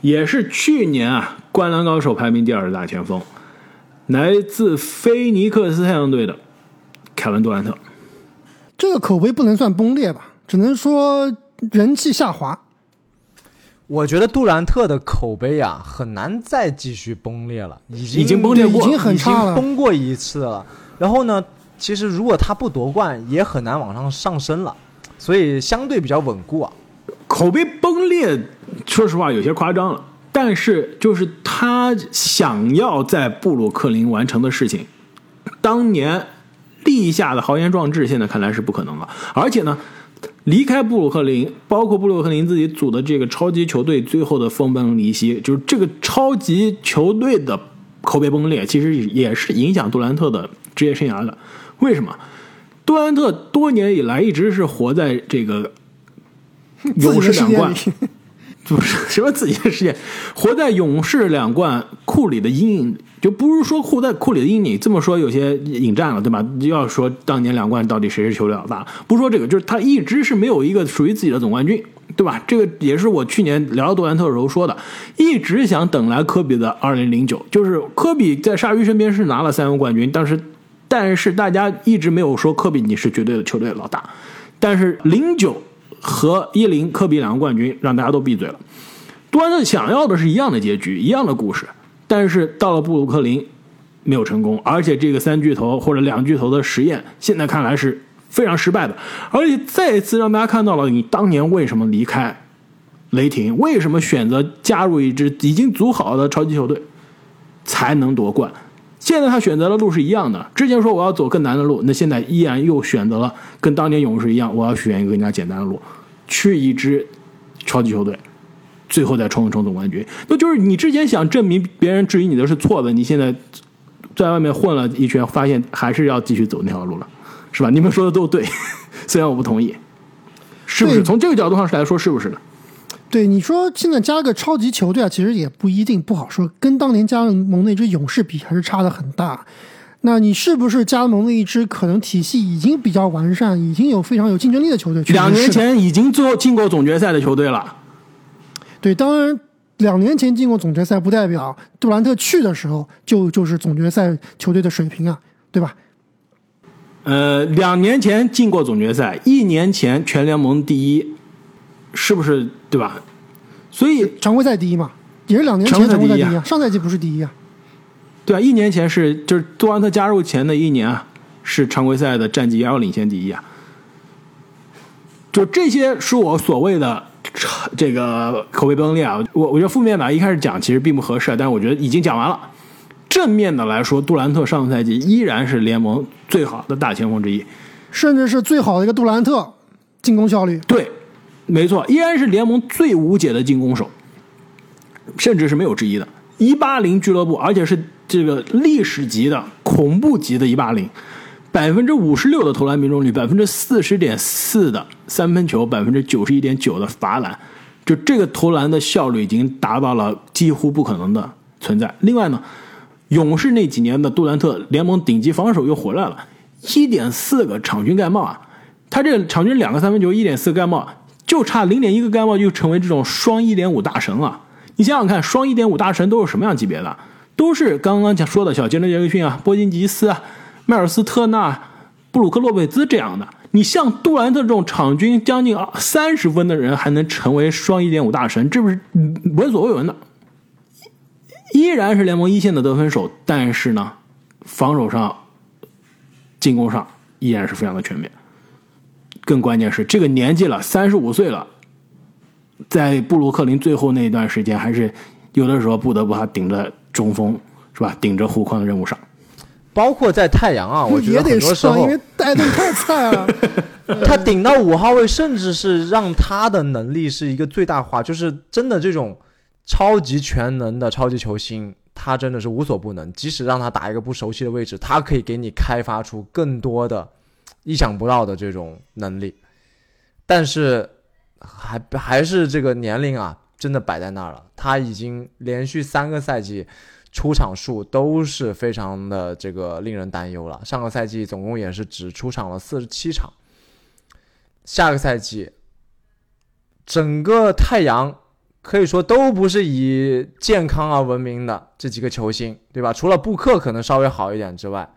也是去年啊《灌篮高手》排名第二的大前锋，来自菲尼克斯太阳队的凯文·杜兰特。这个口碑不能算崩裂吧，只能说人气下滑。我觉得杜兰特的口碑啊，很难再继续崩裂了，已经已经崩裂过已经很差了已经崩过一次了。然后呢，其实如果他不夺冠，也很难往上上升了，所以相对比较稳固啊。口碑崩裂，说实话有些夸张了。但是就是他想要在布鲁克林完成的事情，当年立下的豪言壮志，现在看来是不可能了。而且呢，离开布鲁克林，包括布鲁克林自己组的这个超级球队，最后的分崩离析，就是这个超级球队的口碑崩裂，其实也是影响杜兰特的职业生涯的。为什么？杜兰特多年以来一直是活在这个勇士两冠里，不是什么自己的世界，活在勇士两冠库里的阴影里，就不是说库在库里的阴影。这么说有些引战了，对吧？要说当年两冠到底谁是球队老大，不说这个，就是他一直是没有一个属于自己的总冠军，对吧？这个也是我去年聊杜兰特的时候说的，一直想等来科比的二零零九，就是科比在鲨鱼身边是拿了三个冠军，但是但是大家一直没有说科比你是绝对的球队老大，但是零九和一零科比两个冠军让大家都闭嘴了。杜兰特想要的是一样的结局，一样的故事，但是到了布鲁克林没有成功，而且这个三巨头或者两巨头的实验，现在看来是非常失败的，而且再一次让大家看到了你当年为什么离开雷霆，为什么选择加入一支已经组好的超级球队才能夺冠。现在他选择的路是一样的，之前说我要走更难的路，那现在依然又选择了跟当年勇士一样，我要选一个更加简单的路，去一支超级球队，最后再冲一冲总冠军。那就是你之前想证明别人质疑你的是错的，你现在在外面混了一圈，发现还是要继续走那条路了，是吧？你们说的都对，虽然我不同意，是不是？从这个角度上来说，是不是呢？对你说，现在加个超级球队啊，其实也不一定不好说，跟当年加盟那支勇士比，还是差的很大。那你是不是加盟了一支可能体系已经比较完善、已经有非常有竞争力的球队？两年前已经最后进过总决赛的球队了。对，当然两年前进过总决赛，不代表杜兰特去的时候就就是总决赛球队的水平啊，对吧？呃，两年前进过总决赛，一年前全联盟第一，是不是对吧？所以常规赛第一嘛，也是两年前常规赛第一啊，上赛季不是第一啊。对啊，一年前是就是杜兰特加入前的一年啊，是常规赛的战绩遥遥领先第一啊。就这些是我所谓的 这个口碑崩裂啊。我我觉得负面的一开始讲其实并不合适，但是我觉得已经讲完了。正面的来说，杜兰特上个赛季依然是联盟最好的大前锋之一。甚至是最好的一个杜兰特进攻效率。对，没错，依然是联盟最无解的进攻手，甚至是没有之一的。一八零俱乐部，而且是这个历史级的恐怖级的一八零，百分之五十六的投篮命中率，百分之四十点四的三分球，百分之九十一点九的罚篮，就这个投篮的效率已经达到了几乎不可能的存在。另外呢，勇士那几年的杜兰特联盟顶级防守又回来了，一点四个场均盖帽啊，他这个场均两个三分球，一点四盖帽，就差零点一个盖帽就成为这种双一点五大神了。你想想看，双一点五大神都是什么样级别的？都是刚刚讲说的小杰伦·杰克逊啊、波金吉斯啊、迈尔斯·特纳、布鲁克·洛佩兹这样的。你像杜兰特这种场均将近三十分的人，还能成为双一点五大神，这不是闻所未闻的？依然是联盟一线的得分手，但是呢，防守上、进攻上依然是非常的全面。更关键是，这个年纪了，三十五岁了，在布鲁克林最后那一段时间，还是有的时候不得不他顶着中锋，是吧？顶着护框的任务上。包括在太阳啊，我觉得很多时候因为艾顿太菜了。他顶到五号位，甚至是让他的能力是一个最大化，就是真的这种超级全能的超级球星，他真的是无所不能。即使让他打一个不熟悉的位置，他可以给你开发出更多的意想不到的这种能力。但是还还是这个年龄啊，真的摆在那儿了。他已经连续三个赛季出场数都是非常的这个令人担忧了。上个赛季总共也是只出场了四十七场。下个赛季，整个太阳可以说都不是以健康而闻名的这几个球星，对吧？除了布克可能稍微好一点之外，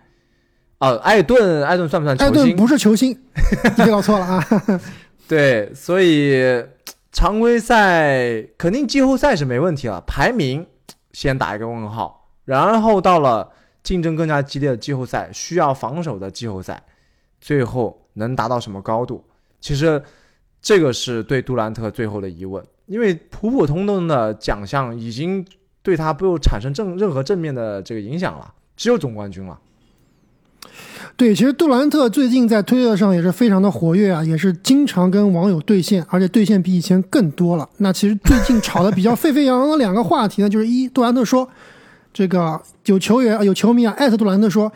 哦，艾顿，艾顿算不算艾顿球星？不是球星，你搞错了啊！对，所以常规赛肯定季后赛是没问题了，排名先打一个问号，然后到了竞争更加激烈的季后赛，需要防守的季后赛，最后能达到什么高度？其实这个是对杜兰特最后的疑问，因为普普通通的奖项已经对他不产生正任何正面的这个影响了，只有总冠军了。对，其实杜兰特最近在推特上也是非常的活跃啊，也是经常跟网友对线，而且对线比以前更多了。那其实最近吵得比较沸沸扬扬的两个话题呢，就是一，杜兰特说，这个有球员有球迷啊艾特杜兰特说，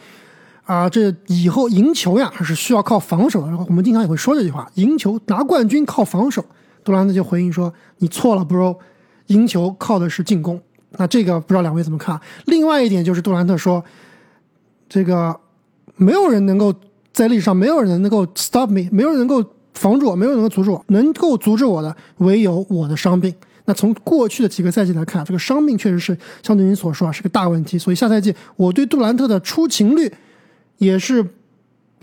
啊，这以后赢球呀还是需要靠防守的。然后我们经常也会说这句话，赢球拿冠军靠防守。杜兰特就回应说，你错了，bro，赢球靠的是进攻。那这个不知道两位怎么看？另外一点就是杜兰特说，这个。没有人能够在历史上，没有人能够 stop me，没有人能够防住我，没有人能够阻止我，能够阻止我的唯有我的伤病。那从过去的几个赛季来看，这个伤病确实是像对您所说啊，是个大问题。所以下赛季我对杜兰特的出勤率也是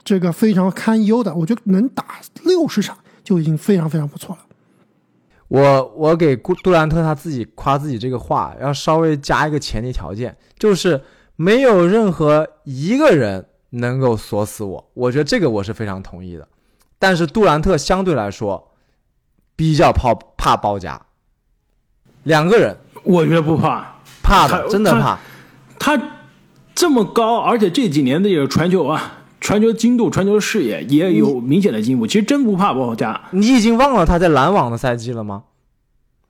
这个非常堪忧的。我觉得能打六十场就已经非常非常不错了。我我给杜杜兰特他自己夸自己这个话，要稍微加一个前提条件，就是没有任何一个人。能够锁死我，我觉得这个我是非常同意的。但是杜兰特相对来说比较怕怕包夹，两个人我觉得不怕，怕的真的怕。他这么高，而且这几年的这个传球啊，传球精度、传球视野也有明显的进步。其实真不怕包夹。你已经忘了他在篮网的赛季了吗？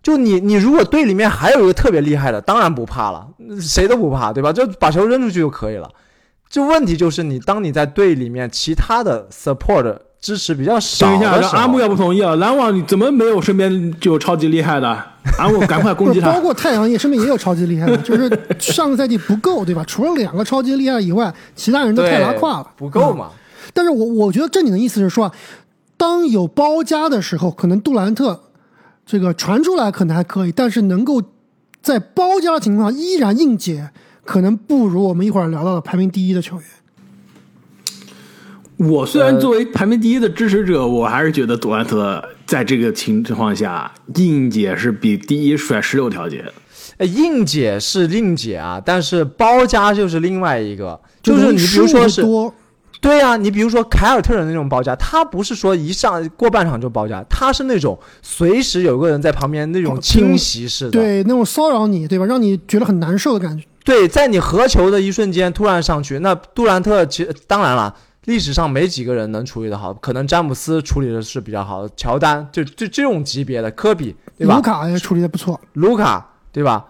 就你你如果队里面还有一个特别厉害的，当然不怕了，谁都不怕，对吧？就把球扔出去就可以了。这问题就是你，当你在队里面其他的 support 支持比较少等一下，阿木 要不同意啊？篮网你怎么没有身边就有超级厉害的？阿木赶快攻击他！包括太阳也身边也有超级厉害的，就是 上个赛季不够，对吧？除了两个超级厉害以外，其他人都太拉胯了，不够嘛？嗯、但是我我觉得正经的意思是说，当有包夹的时候，可能杜兰特这个传出来可能还可以，但是能够在包夹的情况下依然硬解。可能不如我们一会儿聊到的排名第一的球员。我虽然作为排名第一的支持者，我还是觉得杜兰特在这个情况下硬解是比第一甩十六条街。呃硬解是硬解啊，但是包夹就是另外一个，就是你比如说是，对啊，你比如说凯尔特人那种包夹，他不是说一上过半场就包夹，他是那种随时有个人在旁边那种哦侵袭式的。对那种骚扰你，对吧？让你觉得很难受的感觉。对，在你合球的一瞬间突然上去，那杜兰特其实当然了，历史上没几个人能处理的好，可能詹姆斯处理的是比较好的，乔丹就就这种级别的，科比对吧？卢卡也处理的不错，卢卡对吧？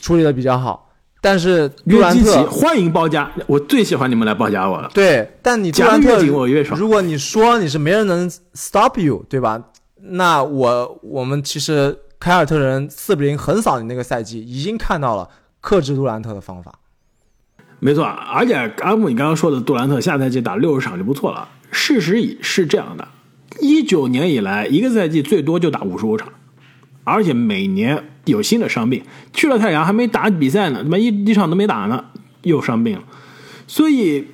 处理的比较好，但是杜兰特欢迎包夹，我最喜欢你们来包夹我了。对，但你杜兰特紧我越爽。如果你说你是没人能 stop you，对吧？那我我们其实凯尔特人四比零横扫你那个赛季，已经看到了克制杜兰特的方法。没错，而且阿木，你刚刚说的杜兰特下赛季打六十场就不错了。事实也是这样的，一九年以来一个赛季最多就打五十五场，而且每年有新的伤病。去了太阳还没打比赛呢，他妈一一场都没打呢，又伤病了。所以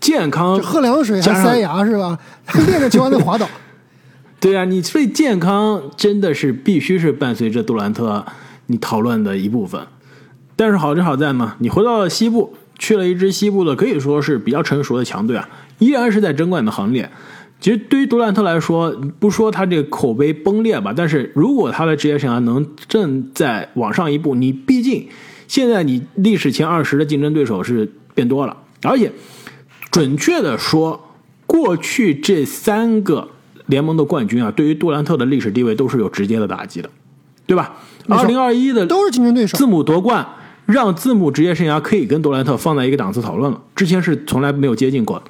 健康喝凉水还塞牙是吧？练着球还能滑倒。对啊，你所以健康真的是必须是伴随着杜兰特你讨论的一部分。但是好就好在呢，你回到了西部，去了一支西部的可以说是比较成熟的强队啊，依然是在争冠的行列。其实对于杜兰特来说，不说他这个口碑崩裂吧，但是如果他的职业生涯能正在往上一步，你毕竟现在你历史前二十的竞争对手是变多了，而且准确的说，过去这三个联盟的冠军啊，对于杜兰特的历史地位都是有直接的打击的，对吧？二零二一的都是竞争对手字母夺冠，让字母职业生涯可以跟杜兰特放在一个档次讨论了，之前是从来没有接近过的。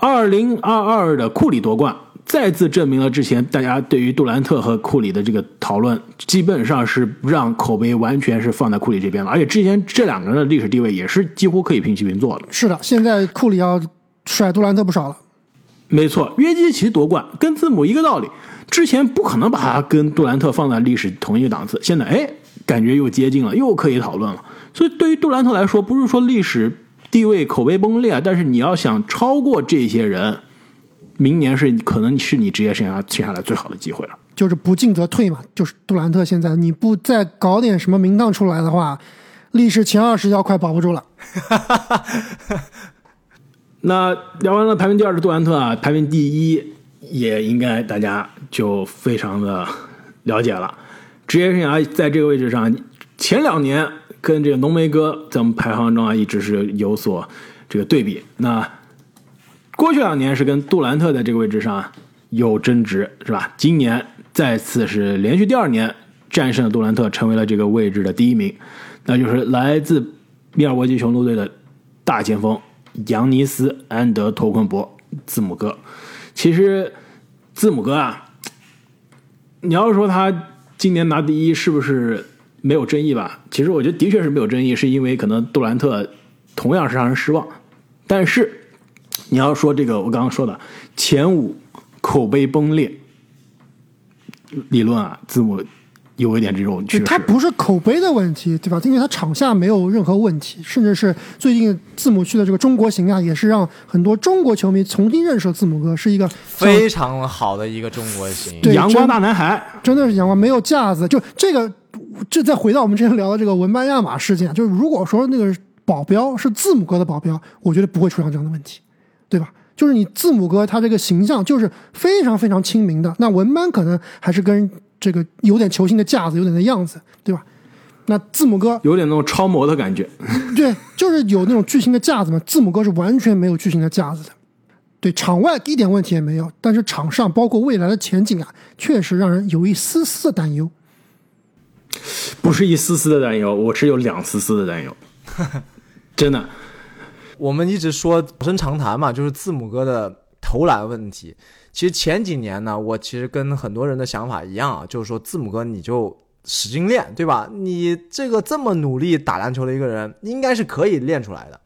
二零二二的库里夺冠，再次证明了之前大家对于杜兰特和库里的这个讨论，基本上是让口碑完全是放在库里这边了，而且之前这两个人的历史地位也是几乎可以平起平坐的。是的，现在库里要甩杜兰特不少了。没错，约基奇夺冠跟字母一个道理，之前不可能把他跟杜兰特放在历史同一个档次，现在哎，感觉又接近了，又可以讨论了。所以对于杜兰特来说，不是说历史地位口碑崩裂，但是你要想超过这些人，明年是可能是你职业生涯接下来最好的机会了。就是不进则退嘛，就是杜兰特现在你不再搞点什么名堂出来的话，历史前二十要快保不住了。那聊完了排名第二的杜兰特啊，排名第一也应该大家就非常的了解了。职业生涯在这个位置上，前两年跟这个浓眉哥在我们排行中啊一直是有所这个对比。那过去两年是跟杜兰特在这个位置上有争执，是吧？今年再次是连续第二年战胜了杜兰特，成为了这个位置的第一名，那就是来自密尔沃基雄鹿队的大前锋扬尼斯·安德托昆博，字母哥。其实字母哥啊，你要说他今年拿第一是不是没有争议吧？其实我觉得的确是没有争议，是因为可能杜兰特同样是让人失望。但是你要说这个，我刚刚说的前五口碑崩裂理论啊，字母有一点这种趋势。就他不是口碑的问题，对吧？因为他场下没有任何问题，甚至是最近字母区的这个中国行啊，也是让很多中国球迷重新认识了字母哥，是一个非常好的一个中国行。对阳光大男孩，真的是阳光没有架子。就这个，这再回到我们之前聊的这个文班亚马事件，就是如果说那个保镖是字母哥的保镖，我觉得不会出现这样的问题，对吧？就是你字母哥他这个形象就是非常非常亲民的，那文班可能还是跟这个有点球星的架子，有点那样子，对吧？那字母哥有点那种超模的感觉。对，就是有那种巨星的架子嘛。字母哥是完全没有巨星的架子的，对，场外一点问题也没有，但是场上包括未来的前景啊，确实让人有一丝丝的担忧。不是一丝丝的担忧，我是有两丝丝的担忧，真的。我们一直说老生常谈嘛，就是字母哥的投篮问题。其实前几年呢，我其实跟很多人的想法一样啊，就是说字母哥你就使劲练，对吧？你这个这么努力打篮球的一个人，应该是可以练出来的。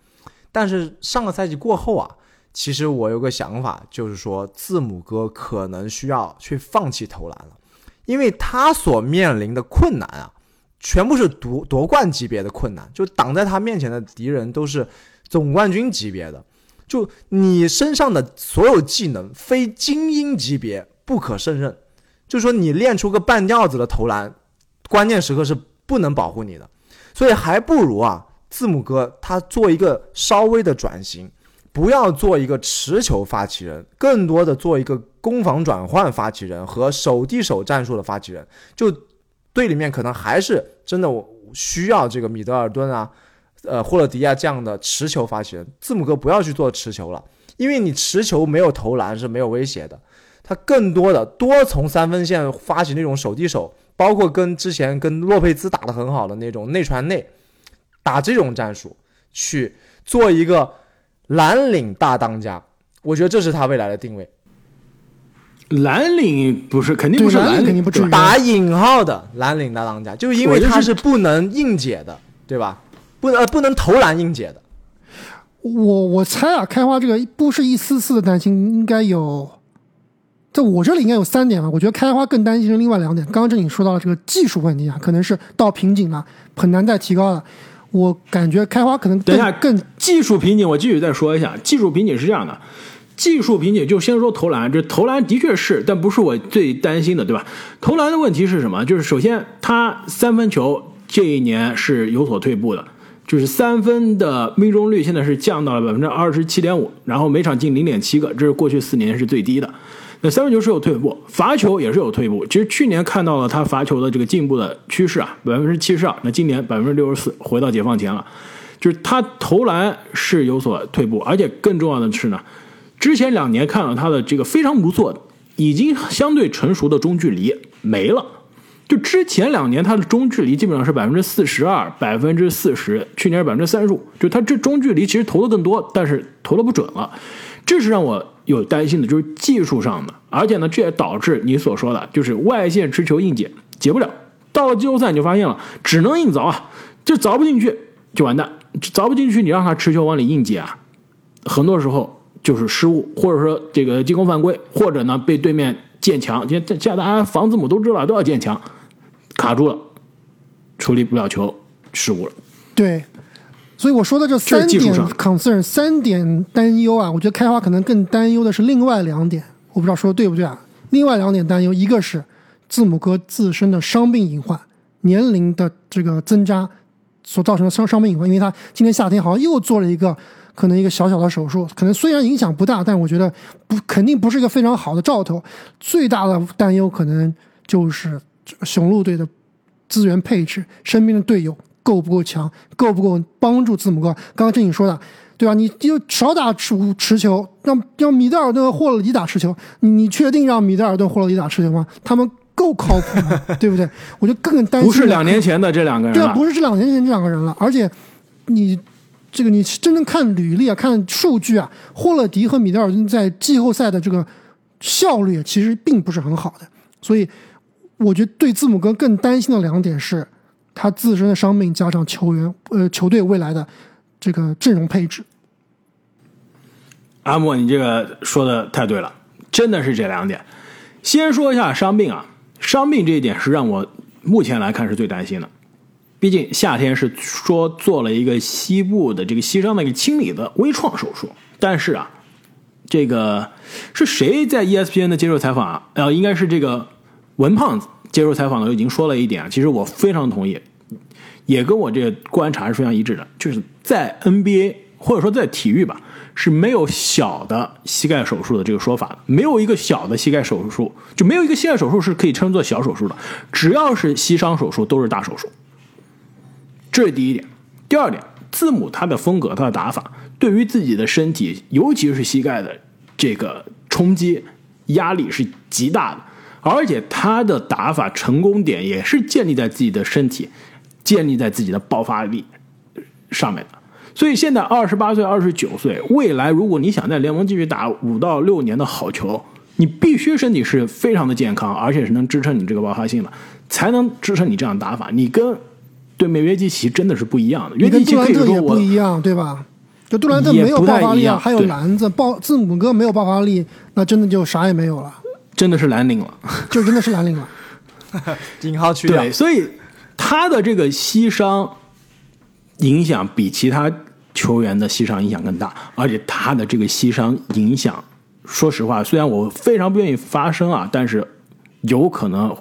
但是上个赛季过后啊，其实我有个想法，就是说字母哥可能需要去放弃投篮了，因为他所面临的困难啊，全部是夺夺冠级别的困难，就挡在他面前的敌人都是总冠军级别的，就你身上的所有技能非精英级别不可胜任，就说你练出个半吊子的投篮，关键时刻是不能保护你的，所以还不如啊，字母哥他做一个稍微的转型，不要做一个持球发起人，更多的做一个攻防转换发起人和手递手战术的发起人。就队里面可能还是真的我需要这个米德尔顿啊，呃霍勒迪亚这样的持球发起人。字母哥不要去做持球了，因为你持球没有投篮是没有威胁的。他更多的多从三分线发起那种手递手，包括跟之前跟洛佩兹打得很好的那种内传内，打这种战术去做一个蓝领大当家，我觉得这是他未来的定位。蓝领不是肯定不是蓝领打引号的蓝领大当家，就是因为他是不能硬解的，对吧？不呃不能投篮硬解的。我我猜啊，开花这个不是一丝丝的担心，应该有，在我这里应该有三点吧。我觉得开花更担心是另外两点。刚刚这里说到了这个技术问题啊，可能是到瓶颈了，很难再提高了。我感觉开花可能更等一下，更技术瓶颈，我继续再说一下，技术瓶颈是这样的，技术瓶颈就先说投篮，这投篮的确是，但不是我最担心的，对吧？投篮的问题是什么？就是首先他三分球这一年是有所退步的，就是三分的命中率现在是降到了百分之二十七点五，然后每场进零点七个，这是过去四年是最低的。那三分球是有退步，罚球也是有退步。其实去年看到了他罚球的这个进步的趋势啊，百分之七十二，那今年百分之六十四，回到解放前了。就是他投篮是有所退步，而且更重要的是呢，之前两年看到他的这个非常不错，已经相对成熟的中距离没了。就之前两年他的中距离基本上是百分之四十二、百分之四十，去年是百分之三十五。就他这中距离其实投的更多，但是投的不准了，这是让我有担心的，就是技术上的。而且呢，这也导致你所说的，就是外线持球硬解解不了。到了季后赛你就发现了，只能硬凿啊，就凿不进去就完蛋，凿不进去你让他持球往里硬解啊，很多时候就是失误，或者说这个进攻犯规，或者呢被对面建墙。现现在大家防字母都知道都要建墙，卡住了，处理不了球，失误了。对，所以我说的这这三点 concern 三点担忧啊，我觉得开花可能更担忧的是另外两点，我不知道说的对不对啊？另外两点担忧，一个是字母哥自身的伤病隐患，年龄的这个增加所造成的伤伤病隐患，因为他今年夏天好像又做了一个可能一个小小的手术，可能虽然影响不大，但我觉得不肯定不是一个非常好的兆头。最大的担忧可能就是雄鹿队的资源配置，身边的队友够不够强，够不够帮助字母哥。刚刚正经说的，对吧？你就少打持持球，让让米德尔顿和霍勒迪打持球。你你确定让米德尔顿、霍勒迪打持球吗？他们够靠谱吗？对不对？我就更担心不是两年前的这两个人对啊，不是这两年前这两个人了，而且你这个你真正看履历啊，看数据啊，霍勒迪和米德尔顿在季后赛的这个效率其实并不是很好的，所以我觉得对字母哥更担心的两点是他自身的伤病加上球员呃球队未来的这个阵容配置。阿莫，你这个说的太对了，真的是这两点。先说一下伤病啊，伤病这一点是让我目前来看是最担心的。毕竟夏天是说做了一个膝部的这个膝伤的一个清理的微创手术，但是啊，这个是谁在 ESPN 的接受采访啊？呃，应该是这个文胖子接受采访的时候已经说了一点，其实我非常同意，也跟我这个观察是非常一致的，就是在 NBA 或者说在体育吧，是没有小的膝盖手术的这个说法的，没有一个小的膝盖手术，就没有一个膝盖手术是可以称作小手术的，只要是膝伤手术都是大手术。这是第一点。第二点，字母他的风格、他的打法，对于自己的身体，尤其是膝盖的这个冲击压力是极大的，而且他的打法成功点也是建立在自己的身体、建立在自己的爆发力上面的。所以现在二十八岁、二十九岁，未来如果你想在联盟继续打五到六年的好球，你必须身体是非常的健康，而且是能支撑你这个爆发性的，才能支撑你这样打法。你跟对面约基奇真的是不一样的，约基奇杜兰特也可以说我不一样，对吧？就杜兰特没有爆发力啊，还有篮子，爆字母哥没有爆发力，那真的就啥也没有了，真的是蓝领了。就真的是蓝领了。引号去掉对，，所以他的这个膝伤影响比其他球员的膝伤影响更大，而且他的这个膝伤影响，说实话，虽然我非常不愿意发生啊，但是有可能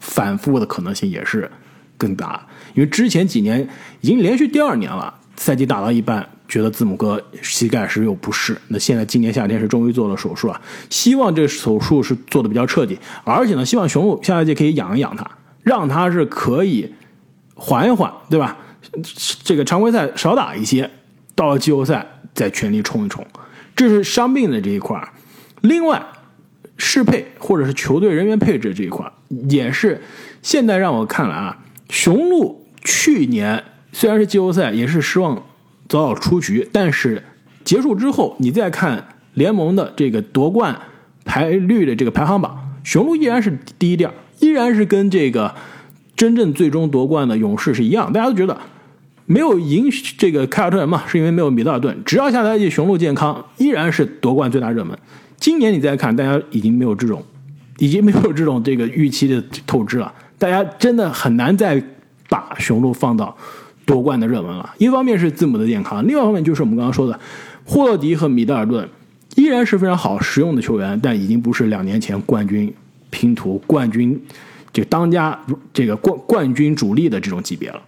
反复的可能性也是更大，因为之前几年已经连续第二年了，赛季打到一半，觉得字母哥膝盖是有不适，那现在今年夏天是终于做了手术啊，希望这手术是做的比较彻底，而且呢，希望雄鹿下赛季可以养一养他，让他是可以缓一缓，对吧？这个常规赛少打一些，到了季后赛再全力冲一冲，这是伤病的这一块。另外，适配或者是球队人员配置这一块，也是现在让我看来啊，雄鹿去年虽然是季后赛，也是失望早早出局，但是结束之后，你再看联盟的这个夺冠排率的这个排行榜，雄鹿依然是第一第二，依然是跟这个真正最终夺冠的勇士是一样，大家都觉得。没有赢这个凯尔特人嘛，是因为没有米德尔顿。只要下赛季雄鹿健康，依然是夺冠最大热门。今年你再看，大家已经没有这种，已经没有这种这个预期的透支了。大家真的很难再把雄鹿放到夺冠的热门了。一方面是字母的健康，另外一方面就是我们刚刚说的霍勒迪和米德尔顿依然是非常好实用的球员，但已经不是两年前冠军拼图冠军就当家这个冠冠军主力的这种级别了。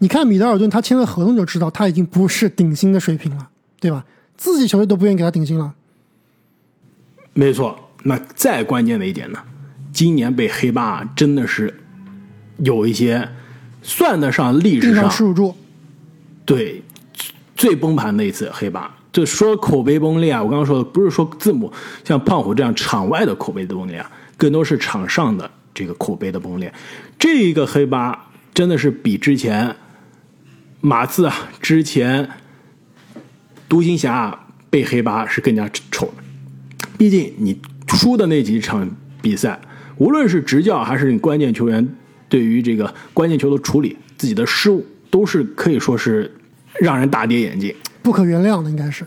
你看米德尔顿，他签了合同就知道他已经不是顶薪的水平了，对吧？自己球队都不愿意给他顶薪了。没错，那再关键的一点呢，今年被黑八真的是有一些算得上历史上耻辱，对最崩盘的一次黑八。就说口碑崩裂啊，我刚刚说的不是说字母像胖虎这样场外的口碑的崩裂啊，更多是场上的这个口碑的崩裂。这一个黑八真的是比之前。马刺啊，之前独行侠被黑八是更加丑的。毕竟你输的那几场比赛，无论是执教还是你关键球员对于这个关键球的处理，自己的失误都是可以说是让人大跌眼镜，不可原谅的，应该是。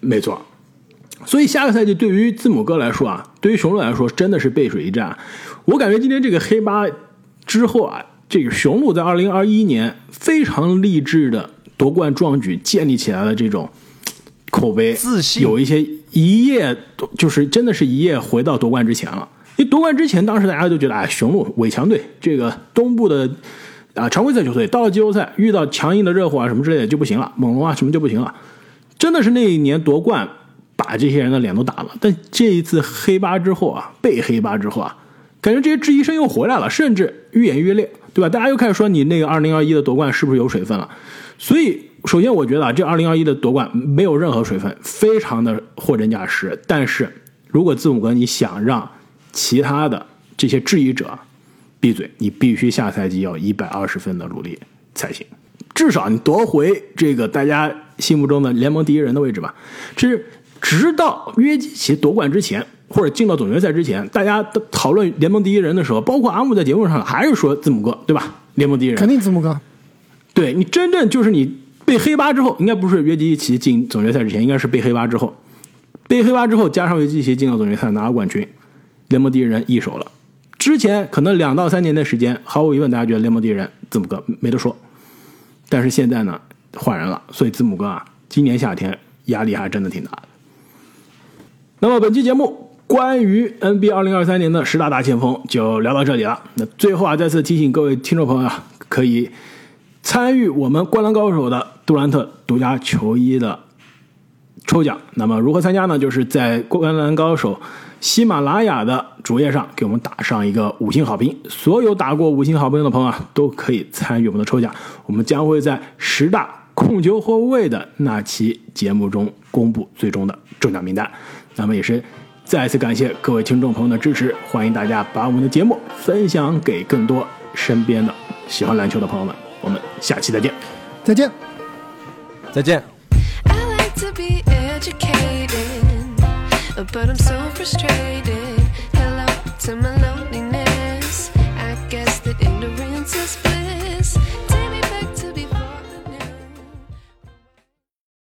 没错。所以下个赛季对于字母哥来说啊，对于雄鹿来说真的是背水一战。我感觉今天这个黑八之后啊。这个雄鹿在二零二一年非常励志的夺冠壮举建立起来的这种口碑，自信有一些一夜就是真的是一夜回到夺冠之前了。为夺冠之前，当时大家都觉得，哎，雄鹿伪强队，这个东部的啊常规赛球队，到了季后赛遇到强硬的热火啊什么之类的就不行了，猛龙啊什么就不行了。真的是那一年夺冠把这些人的脸都打了。但这一次黑八之后啊，被黑八之后啊，感觉这些质疑声又回来了，甚至愈演愈烈。对吧？大家又开始说你那个二零二一的夺冠是不是有水分了？所以，首先我觉得啊，这二零二一的夺冠没有任何水分，非常的货真价实。但是如果字母哥你想让其他的这些质疑者闭嘴，你必须下赛季要一百二十分的努力才行，至少你夺回这个大家心目中的联盟第一人的位置吧。这是直到约基奇夺冠之前。或者进到总决赛之前，大家讨论联盟第一人的时候，包括阿木在节目上还是说字母哥，对吧？联盟第一人肯定字母哥。对你真正就是你被黑八之后，应该不是约基奇进总决赛之前，应该是被黑八之后，被黑八之后加上约基奇进到总决赛拿了冠军，联盟第一人一手了。之前可能两到三年的时间，毫无疑问大家觉得联盟第一人字母哥没得说，但是现在呢换人了，所以字母哥啊，今年夏天压力还真的挺大的。那么本期节目。关于 NBA 二零二三年的十大大前锋就聊到这里了。那最后啊，再次提醒各位听众朋友啊，可以参与我们《灌篮高手》的杜兰特独家球衣的抽奖。那么如何参加呢？就是在《灌篮高手》喜马拉雅的主页上给我们打上一个五星好评。所有打过五星好评的朋友啊，都可以参与我们的抽奖。我们将会在十大控球后卫的那期节目中公布最终的中奖名单。那么也是。再次感谢各位听众朋友的支持，欢迎大家把我们的节目分享给更多身边的喜欢篮球的朋友们。我们下期再见，再见，再见。But frustrated.